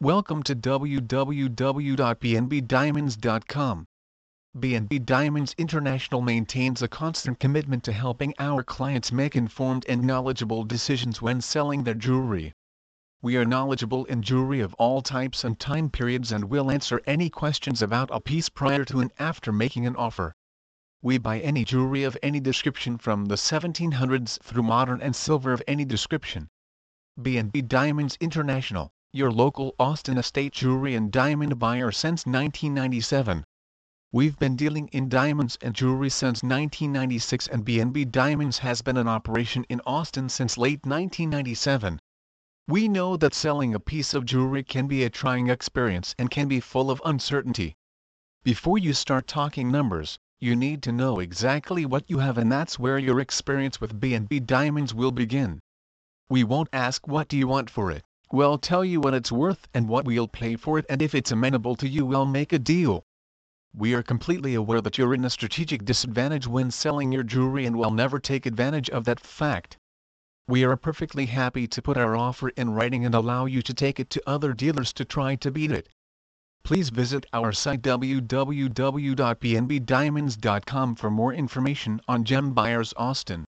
Welcome to www.bnbdiamonds.com. BNB Diamonds International maintains a constant commitment to helping our clients make informed and knowledgeable decisions when selling their jewelry. We are knowledgeable in jewelry of all types and time periods and will answer any questions about a piece prior to and after making an offer. We buy any jewelry of any description from the 1700s through modern and silver of any description. BNB Diamonds International, your local Austin estate jewelry and diamond buyer since 1997. We've been dealing in diamonds and jewelry since 1996 and BNB Diamonds has been in operation in Austin since late 1997. We know that selling a piece of jewelry can be a trying experience and can be full of uncertainty. Before you start talking numbers, you need to know exactly what you have and that's where your experience with B&B Diamonds will begin. We won't ask what do you want for it, we'll tell you what it's worth and what we'll pay for it and if it's amenable to you we'll make a deal. We are completely aware that you're in a strategic disadvantage when selling your jewelry and we'll never take advantage of that fact. We are perfectly happy to put our offer in writing and allow you to take it to other dealers to try to beat it. Please visit our site www.bnbdiamonds.com for more information on Gem Buyers Austin.